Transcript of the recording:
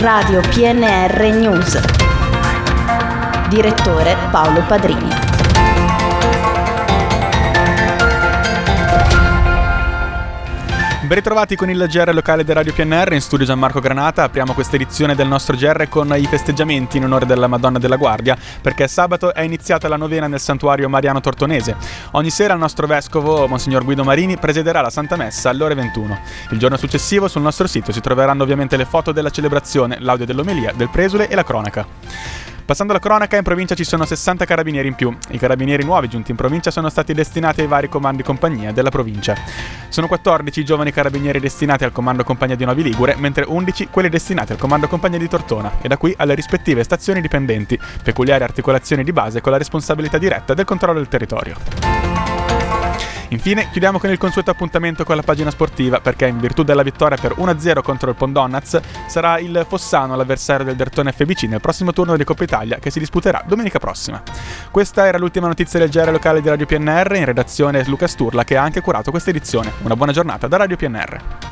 Radio PNR News. Direttore Paolo Padrini. Ben ritrovati con il GR locale di Radio PNR, in studio Gianmarco Granata. Apriamo questa edizione del nostro GR con i festeggiamenti in onore della Madonna della Guardia, perché sabato è iniziata la novena nel santuario Mariano Tortonese. Ogni sera il nostro vescovo, Monsignor Guido Marini, presiederà la Santa Messa alle ore 21. Il giorno successivo sul nostro sito si troveranno ovviamente le foto della celebrazione, l'audio dell'omelia, del presule e la cronaca. Passando alla cronaca, in provincia ci sono 60 carabinieri in più. I carabinieri nuovi giunti in provincia sono stati destinati ai vari comandi compagnia della provincia. Sono 14 i giovani carabinieri destinati al comando compagnia di Novi Ligure, mentre 11 quelli destinati al comando compagnia di Tortona e da qui alle rispettive stazioni dipendenti, peculiari articolazioni di base con la responsabilità diretta del controllo del territorio. Infine, chiudiamo con il consueto appuntamento con la pagina sportiva, perché in virtù della vittoria per 1-0 contro il Pondonnaz sarà il Fossano l'avversario del Dertone FBC nel prossimo turno di Coppa Italia che si disputerà domenica prossima. Questa era l'ultima notizia GR locale di Radio PNR, in redazione Luca Sturla che ha anche curato questa edizione. Una buona giornata da Radio PNR.